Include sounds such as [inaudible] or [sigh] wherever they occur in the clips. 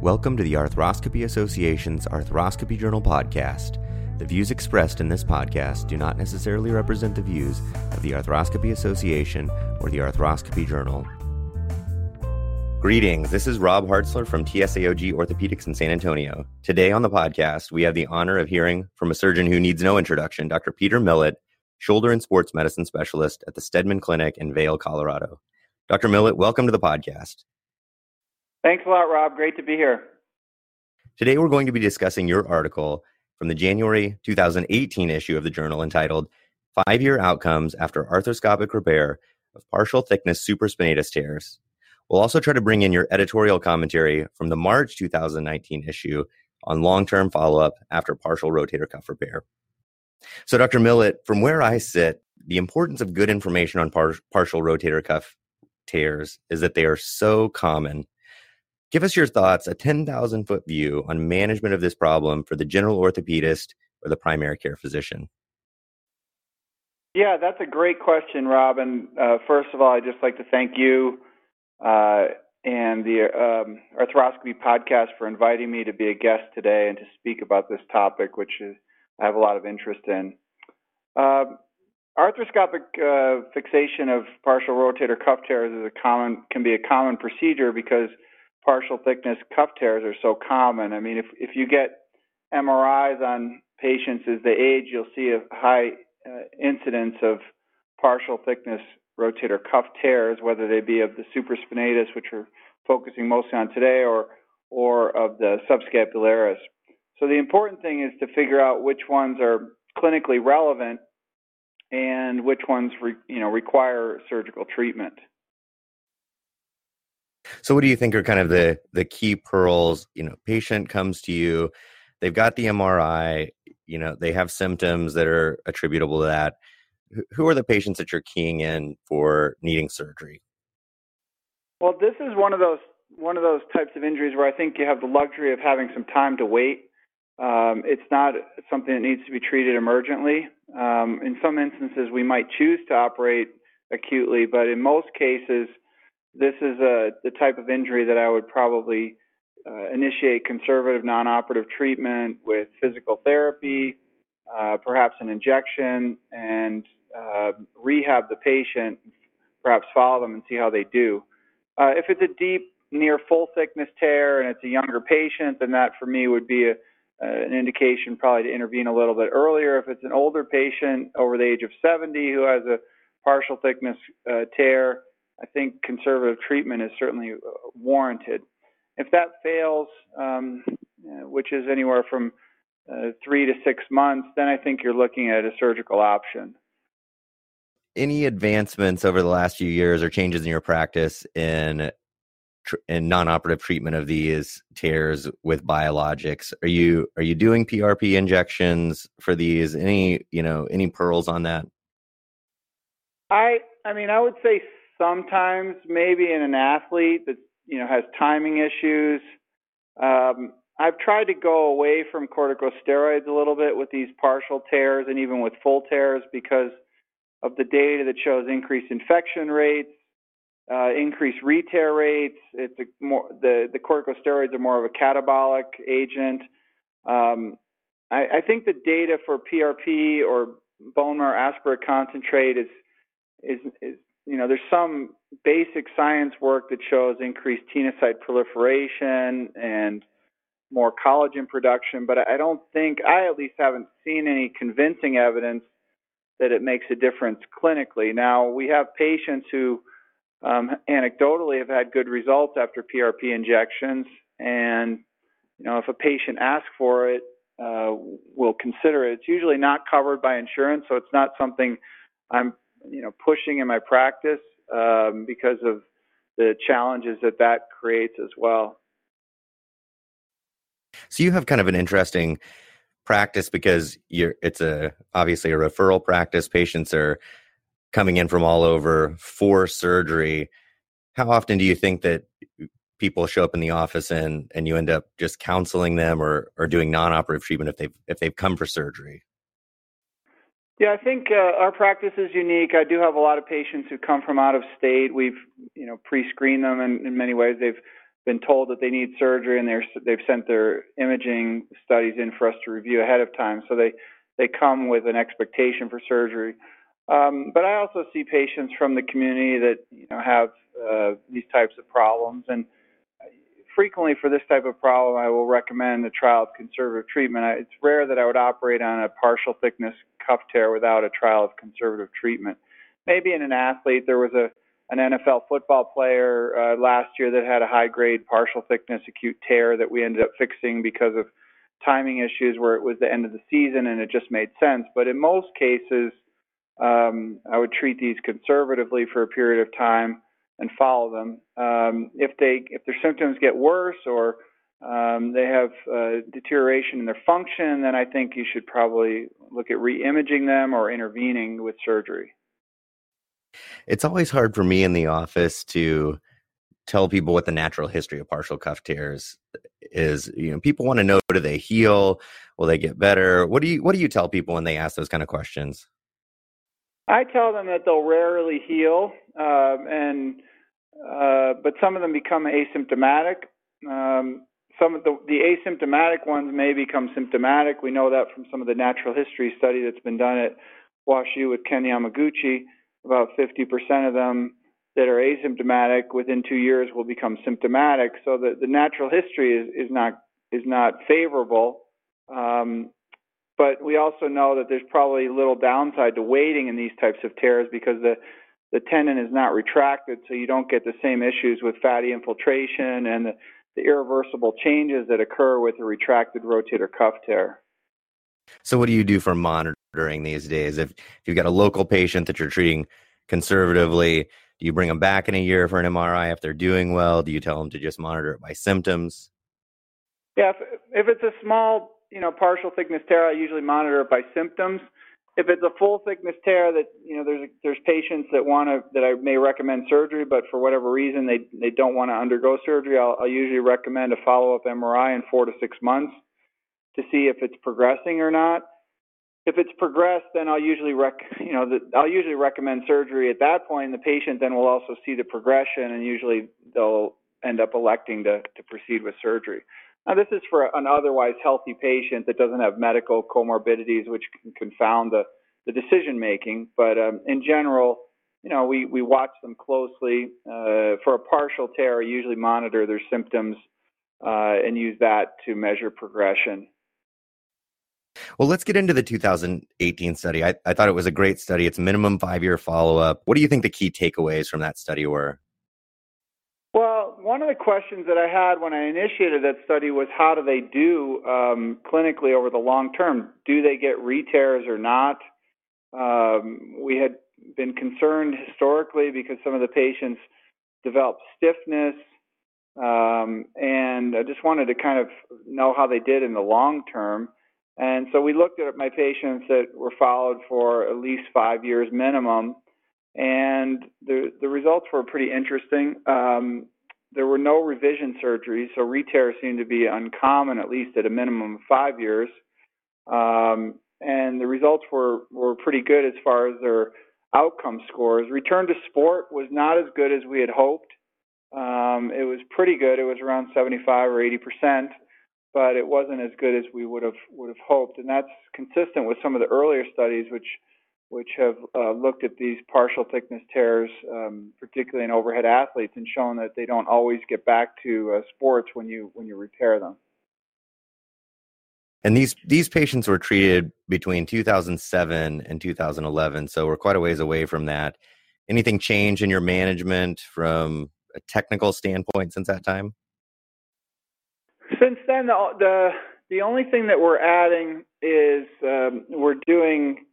Welcome to the Arthroscopy Association's Arthroscopy Journal podcast. The views expressed in this podcast do not necessarily represent the views of the Arthroscopy Association or the Arthroscopy Journal. Greetings. This is Rob Hartzler from TSAOG Orthopedics in San Antonio. Today on the podcast, we have the honor of hearing from a surgeon who needs no introduction, Dr. Peter Millett, shoulder and sports medicine specialist at the Steadman Clinic in Vail, Colorado. Dr. Millett, welcome to the podcast. Thanks a lot, Rob. Great to be here. Today, we're going to be discussing your article from the January 2018 issue of the journal entitled Five Year Outcomes After Arthroscopic Repair of Partial Thickness Supraspinatus Tears. We'll also try to bring in your editorial commentary from the March 2019 issue on long term follow up after partial rotator cuff repair. So, Dr. Millett, from where I sit, the importance of good information on par- partial rotator cuff tears is that they are so common Give us your thoughts, a 10,000 foot view on management of this problem for the general orthopedist or the primary care physician. Yeah, that's a great question, Robin. Uh, first of all, I'd just like to thank you uh, and the um, Arthroscopy podcast for inviting me to be a guest today and to speak about this topic, which is, I have a lot of interest in. Uh, arthroscopic uh, fixation of partial rotator cuff tears is a common can be a common procedure because partial thickness cuff tears are so common. I mean, if if you get MRIs on patients as they age, you'll see a high uh, incidence of partial thickness rotator cuff tears, whether they be of the supraspinatus, which we're focusing mostly on today, or or of the subscapularis. So the important thing is to figure out which ones are clinically relevant and which ones re, you know require surgical treatment. So, what do you think are kind of the the key pearls? You know, patient comes to you, they've got the MRI, you know, they have symptoms that are attributable to that. Who are the patients that you're keying in for needing surgery? Well, this is one of those one of those types of injuries where I think you have the luxury of having some time to wait. Um, it's not something that needs to be treated emergently. Um, in some instances, we might choose to operate acutely, but in most cases, this is a, the type of injury that I would probably uh, initiate conservative non-operative treatment with physical therapy, uh, perhaps an injection, and uh, rehab the patient, perhaps follow them and see how they do. Uh, if it's a deep, near full thickness tear and it's a younger patient, then that for me would be a, an indication probably to intervene a little bit earlier. If it's an older patient over the age of 70 who has a partial thickness uh, tear, I think conservative treatment is certainly uh, warranted. If that fails, um, which is anywhere from uh, three to six months, then I think you're looking at a surgical option. Any advancements over the last few years or changes in your practice in in non-operative treatment of these tears with biologics? Are you are you doing PRP injections for these? Any you know any pearls on that? I I mean I would say sometimes maybe in an athlete that you know has timing issues. Um, I've tried to go away from corticosteroids a little bit with these partial tears and even with full tears because of the data that shows increased infection rates, uh, increased retear rates. It's a more the the corticosteroids are more of a catabolic agent. Um, I, I think the data for PRP or bone marrow aspirate concentrate is is is you know, there's some basic science work that shows increased tenocyte proliferation and more collagen production, but I don't think, I at least haven't seen any convincing evidence that it makes a difference clinically. Now, we have patients who um, anecdotally have had good results after PRP injections, and you know, if a patient asks for it, uh, we'll consider it. It's usually not covered by insurance, so it's not something I'm you know pushing in my practice um, because of the challenges that that creates as well. So you have kind of an interesting practice because you're it's a obviously a referral practice. Patients are coming in from all over for surgery. How often do you think that people show up in the office and and you end up just counseling them or or doing non-operative treatment if they've if they've come for surgery? Yeah, I think uh, our practice is unique. I do have a lot of patients who come from out of state. We've, you know, pre-screened them, and in many ways they've been told that they need surgery and they're they've sent their imaging studies in for us to review ahead of time. So they they come with an expectation for surgery. Um, but I also see patients from the community that you know have uh, these types of problems, and frequently for this type of problem, I will recommend the trial of conservative treatment. It's rare that I would operate on a partial thickness cuff tear without a trial of conservative treatment. Maybe in an athlete, there was a an NFL football player uh, last year that had a high grade partial thickness acute tear that we ended up fixing because of timing issues where it was the end of the season and it just made sense. But in most cases, um, I would treat these conservatively for a period of time and follow them. Um, if they if their symptoms get worse or um, they have uh, deterioration in their function, then I think you should probably look at re-imaging them or intervening with surgery. It's always hard for me in the office to tell people what the natural history of partial cuff tears is. You know, people want to know do they heal? Will they get better? What do you what do you tell people when they ask those kind of questions? I tell them that they'll rarely heal, um, and uh, but some of them become asymptomatic. Um, some of the, the asymptomatic ones may become symptomatic. We know that from some of the natural history study that's been done at WashU with Ken Yamaguchi about 50% of them that are asymptomatic within two years will become symptomatic. So the, the natural history is, is not is not favorable. Um, but we also know that there's probably little downside to waiting in these types of tears because the the tendon is not retracted, so you don't get the same issues with fatty infiltration and the, the irreversible changes that occur with a retracted rotator cuff tear. So, what do you do for monitoring? these days? If, if you've got a local patient that you're treating conservatively, do you bring them back in a year for an MRI if they're doing well? Do you tell them to just monitor it by symptoms? Yeah, if, if it's a small, you know, partial thickness tear, I usually monitor it by symptoms. If it's a full thickness tear, that you know, there's there's patients that want to that I may recommend surgery, but for whatever reason they they don't want to undergo surgery. I'll, I'll usually recommend a follow up MRI in four to six months to see if it's progressing or not if it's progressed, then I'll usually rec, you know, the, I'll usually recommend surgery at that point. The patient then will also see the progression, and usually they'll end up electing to to proceed with surgery. Now, this is for an otherwise healthy patient that doesn't have medical comorbidities, which can confound the the decision making. But um, in general, you know, we we watch them closely. Uh, for a partial tear, I usually monitor their symptoms uh, and use that to measure progression. Well, let's get into the 2018 study. I, I thought it was a great study. It's minimum five year follow up. What do you think the key takeaways from that study were? One of the questions that I had when I initiated that study was how do they do um, clinically over the long term? Do they get re-tears or not? Um, we had been concerned historically because some of the patients developed stiffness, um, and I just wanted to kind of know how they did in the long term. And so we looked at my patients that were followed for at least five years minimum, and the the results were pretty interesting. Um, there were no revision surgeries, so re-tear seemed to be uncommon, at least at a minimum of five years. Um, and the results were, were pretty good as far as their outcome scores. Return to sport was not as good as we had hoped. Um, it was pretty good. It was around 75 or 80 percent but it wasn't as good as we would have would have hoped, and that's consistent with some of the earlier studies which which have uh, looked at these partial thickness tears, um, particularly in overhead athletes, and shown that they don't always get back to uh, sports when you when you repair them. And these these patients were treated between 2007 and 2011, so we're quite a ways away from that. Anything change in your management from a technical standpoint since that time? Since then, the the, the only thing that we're adding is um, we're doing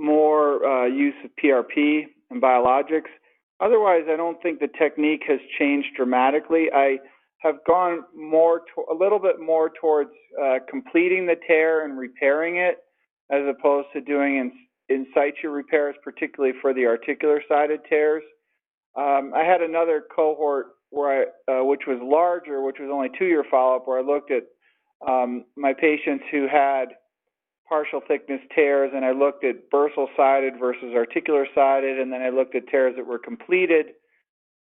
more uh, use of PRP and biologics. Otherwise, I don't think the technique has changed dramatically. I have gone more to, a little bit more towards uh, completing the tear and repairing it, as opposed to doing in, in situ repairs, particularly for the articular sided tears. Um, I had another cohort where I, uh, which was larger, which was only two-year follow-up, where I looked at um, my patients who had partial thickness tears, and I looked at bursal sided versus articular sided, and then I looked at tears that were completed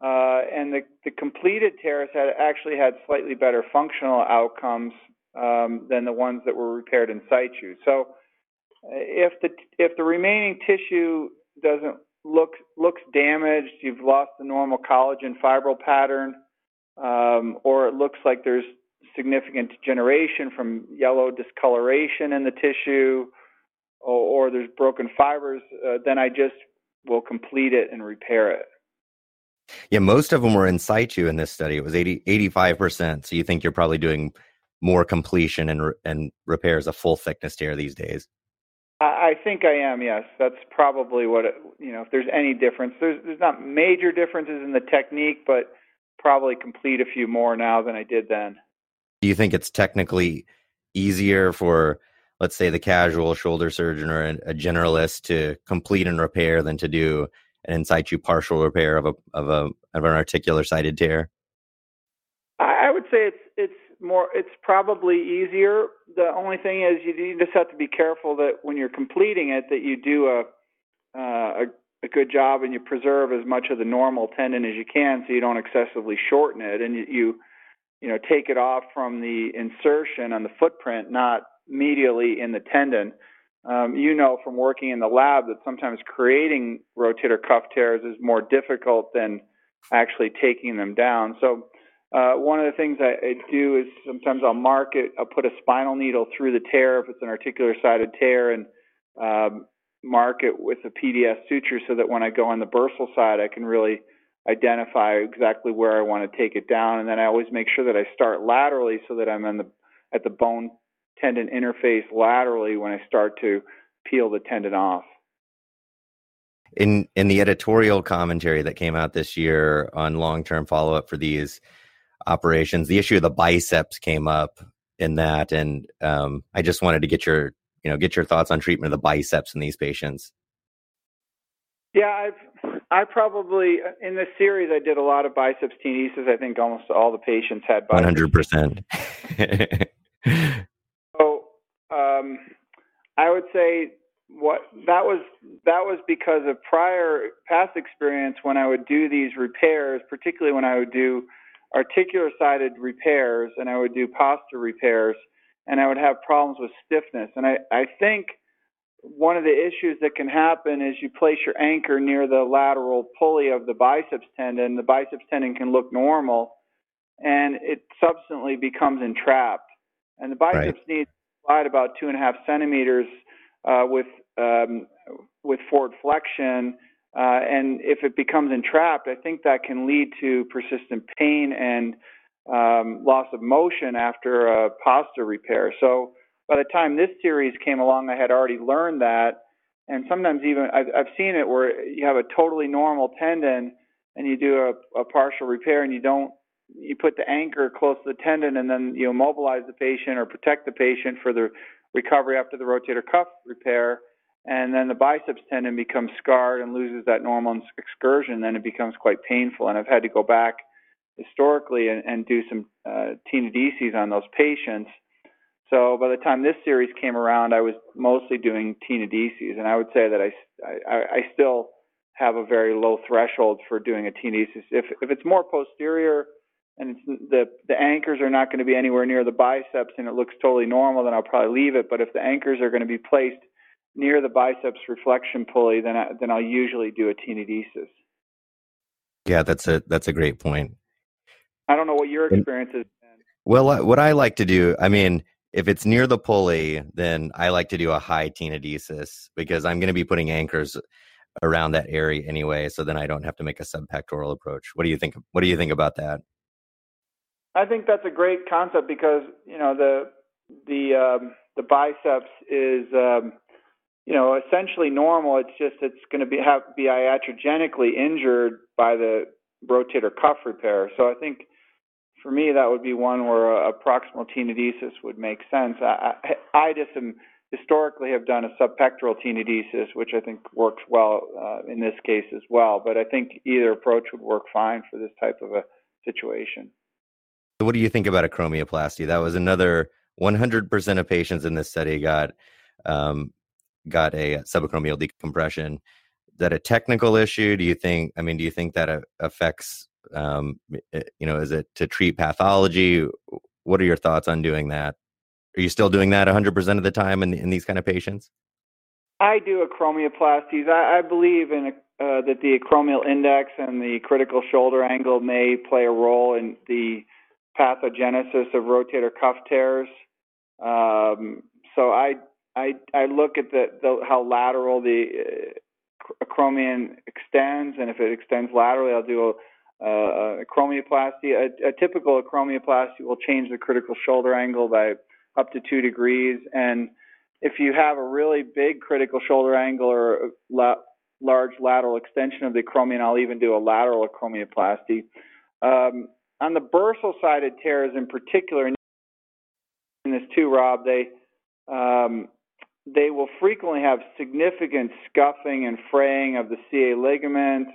uh, and the, the completed tears had actually had slightly better functional outcomes um, than the ones that were repaired in situ. So, uh, if the if the remaining tissue doesn't look looks damaged, you've lost the normal collagen fibril pattern, um, or it looks like there's significant degeneration from yellow discoloration in the tissue, or, or there's broken fibers, uh, then I just will complete it and repair it. Yeah, most of them were in situ in this study. It was 80, 85%. So you think you're probably doing more completion and, and repairs of full thickness tear these days? I think I am. Yes, that's probably what it, you know. If there's any difference, there's there's not major differences in the technique, but probably complete a few more now than I did then. Do you think it's technically easier for, let's say, the casual shoulder surgeon or a generalist to complete and repair than to do an in situ partial repair of a of a of an articular sided tear? I would say it's it's more it's probably easier. The only thing is you just have to be careful that when you're completing it that you do a uh, a, a good job and you preserve as much of the normal tendon as you can so you don't excessively shorten it and you you, you know take it off from the insertion on the footprint not medially in the tendon. Um, you know from working in the lab that sometimes creating rotator cuff tears is more difficult than actually taking them down. So uh, one of the things I, I do is sometimes I'll mark it. I'll put a spinal needle through the tear if it's an articular sided tear, and um, mark it with a PDS suture so that when I go on the bursal side, I can really identify exactly where I want to take it down. And then I always make sure that I start laterally so that I'm the at the bone tendon interface laterally when I start to peel the tendon off. In in the editorial commentary that came out this year on long term follow up for these operations. The issue of the biceps came up in that, and um, I just wanted to get your you know get your thoughts on treatment of the biceps in these patients. Yeah, I've I probably in this series I did a lot of biceps tenodesis. I think almost all the patients had one hundred percent. [laughs] So um, I would say what that was that was because of prior past experience when I would do these repairs, particularly when I would do articular sided repairs and I would do PASTA repairs and I would have problems with stiffness. And I, I think one of the issues that can happen is you place your anchor near the lateral pulley of the biceps tendon. The biceps tendon can look normal and it subsequently becomes entrapped. And the biceps right. need to slide about two and a half centimeters uh, with um, with forward flexion uh, and if it becomes entrapped, I think that can lead to persistent pain and um, loss of motion after a PASTA repair. So by the time this series came along, I had already learned that. And sometimes even I've, I've seen it where you have a totally normal tendon and you do a, a partial repair and you don't you put the anchor close to the tendon and then you immobilize the patient or protect the patient for the recovery after the rotator cuff repair and then the biceps tendon becomes scarred and loses that normal excursion, then it becomes quite painful. And I've had to go back historically and, and do some uh, tenodeses on those patients. So by the time this series came around, I was mostly doing tenodeses, and I would say that I, I, I still have a very low threshold for doing a tenodesis. If if it's more posterior and the the anchors are not going to be anywhere near the biceps and it looks totally normal, then I'll probably leave it. But if the anchors are going to be placed near the biceps reflection pulley, then I, then I'll usually do a tenodesis. Yeah, that's a that's a great point. I don't know what your experience is. Well, what I like to do, I mean, if it's near the pulley, then I like to do a high tenodesis because I'm going to be putting anchors around that area anyway. So then I don't have to make a subpectoral approach. What do you think? What do you think about that? I think that's a great concept because you know the the um, the biceps is um, you know, essentially normal. It's just it's going to be have be iatrogenically injured by the rotator cuff repair. So I think for me that would be one where a, proximal tenodesis would make sense. I, I, I just am historically have done a subpectoral tenodesis, which I think works well uh, in this case as well. But I think either approach would work fine for this type of a situation. What do you think about acromioplasty? That was another 100% of patients in this study got um, got a subacromial decompression. Is that a technical issue? Do you think? I mean, do you think that affects Um, eh, you know, is it to treat pathology? What are your thoughts on doing that? Are you still doing that 100% of the time in, in these kind of patients? I do acromioplasties. I, I believe in uh, that the acromial index and the critical shoulder angle may play a role in the pathogenesis of rotator cuff tears. Um, so I I I look at the, the how lateral the uh, acromion extends, and if it extends laterally, I'll do a acromioplasty. A, a typical acromioplasty will change the critical shoulder angle by up to two degrees, and if you have a really big critical shoulder angle or la- large lateral extension of the acromion, I'll even do a lateral acromioplasty. Um, on the bursal sided tears in particular, in this too, Rob, they um, they will frequently have significant scuffing and fraying of the CA ligament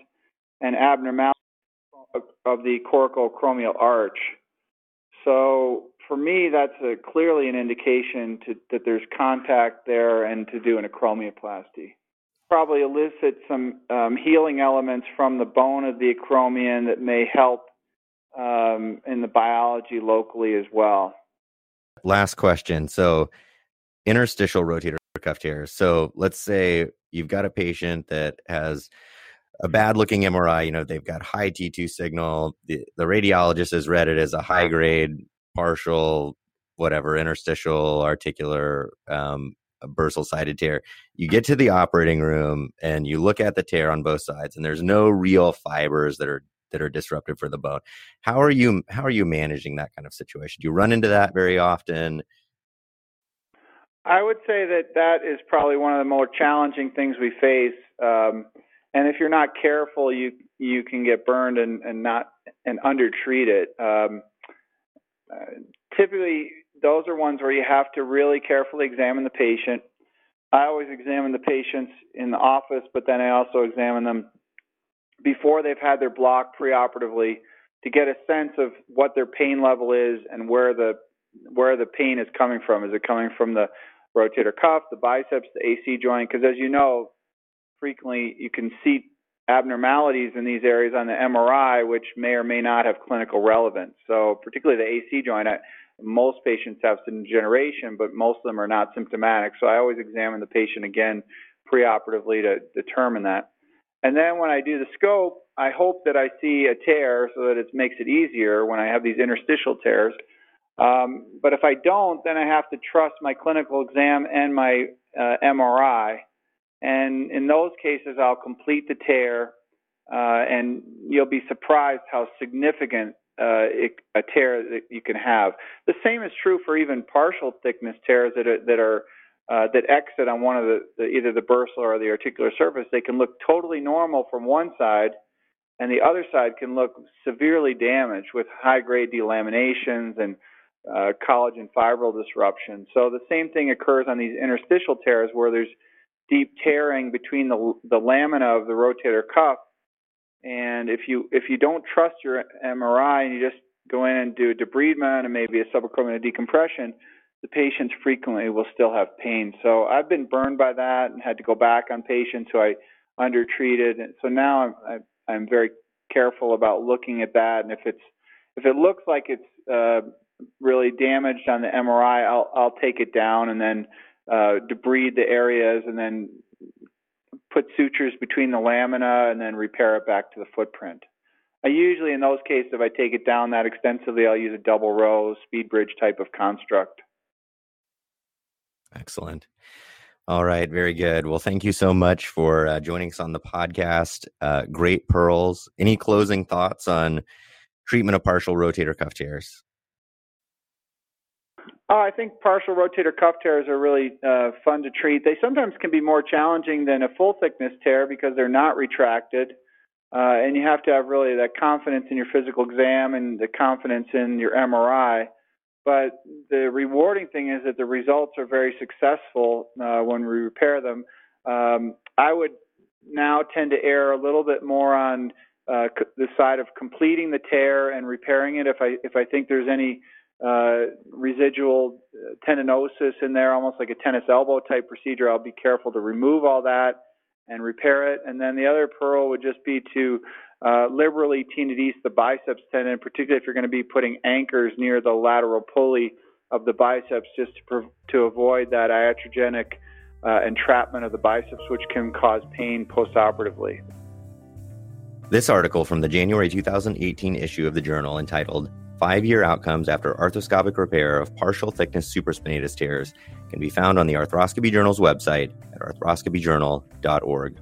and abnormality of the coracoacromial arch. So for me, that's a, clearly an indication to, that there's contact there and to do an acromioplasty. Probably elicit some um, healing elements from the bone of the acromion that may help um, in the biology locally as well. Last question. So, interstitial rotator cuff tears. So, let's say you've got a patient that has a bad looking MRI, you know, they've got high T2 signal. The, the radiologist has read it as a high grade partial, whatever, interstitial, articular, um, bursal sided tear. You get to the operating room and you look at the tear on both sides, and there's no real fibers that are that are disruptive for the bone. How are you how are you managing that kind of situation? Do you run into that very often? I would say that that is probably one of the more challenging things we face. Um, and if you're not careful, you you can get burned and, and not and undertreat it. Um, uh, typically, those are ones where you have to really carefully examine the patient. I always examine the patients in the office, but then I also examine them before they've had their block preoperatively to get a sense of what their pain level is and where the where the pain is coming from. Is it coming from the rotator cuff, the biceps, the AC joint? Because as you know, frequently you can see abnormalities in these areas on the MRI, which may or may not have clinical relevance. So, particularly the AC joint, I, most patients have some degeneration, but most of them are not symptomatic. So, I always examine the patient again preoperatively to determine that. And then when I do the scope, I hope that I see a tear so that it makes it easier when I have these interstitial tears. Um, but if I don't, then I have to trust my clinical exam and my uh, MRI and in those cases, I'll complete the tear, uh, and you'll be surprised how significant uh, it, a tear that you can have. The same is true for even partial thickness tears that are, that are uh, that exit on one of the, the either the bursal or the articular surface. They can look totally normal from one side, and the other side can look severely damaged with high-grade delaminations and uh, collagen fibril disruption. So the same thing occurs on these interstitial tears where there's deep tearing between the, the lamina of the rotator cuff. And if you if you don't trust your MRI and you just go in and do a debridement and maybe a subacromial decompression, the patients frequently will still have pain. So I've been burned by that and had to go back on patients who I undertreated. And so now I'm I'm very careful about looking at that. And if it's if it looks like it's uh, really damaged on the MRI, I'll I'll take it down and then uh, debride the areas and then put sutures between the lamina and then repair it back to the footprint. I usually, in those cases, if I take it down that extensively, I'll use a double row SpeedBridge type of construct. Excellent. All right, very good. Well, thank you so much for uh, joining us on the podcast. Uh, great pearls. Any closing thoughts on treatment of partial rotator cuff tears? Oh, I think partial rotator cuff tears are really uh, fun to treat. They sometimes can be more challenging than a full thickness tear because they're not retracted, uh, and you have to have really that confidence in your physical exam and the confidence in your MRI. But the rewarding thing is that the results are very successful uh, when we repair them. Um, I would now tend to err a little bit more on uh, the side of completing the tear and repairing it if I if I think there's any uh, residual uh, tendinosis in there, almost like a tennis elbow type procedure. I'll be careful to remove all that and repair it. And then the other pearl would just be to uh, liberally tenodese the biceps tendon, particularly if you're going to be putting anchors near the lateral pulley of the biceps, just to, to avoid that iatrogenic uh, entrapment of the biceps, which can cause pain postoperatively. This article from the January 2018 issue of the journal entitled Five Year Outcomes After Arthroscopic Repair of Partial Thickness Supraspinatus Tears can be found on the Arthroscopy Journal's website at arthroscopyjournal.org.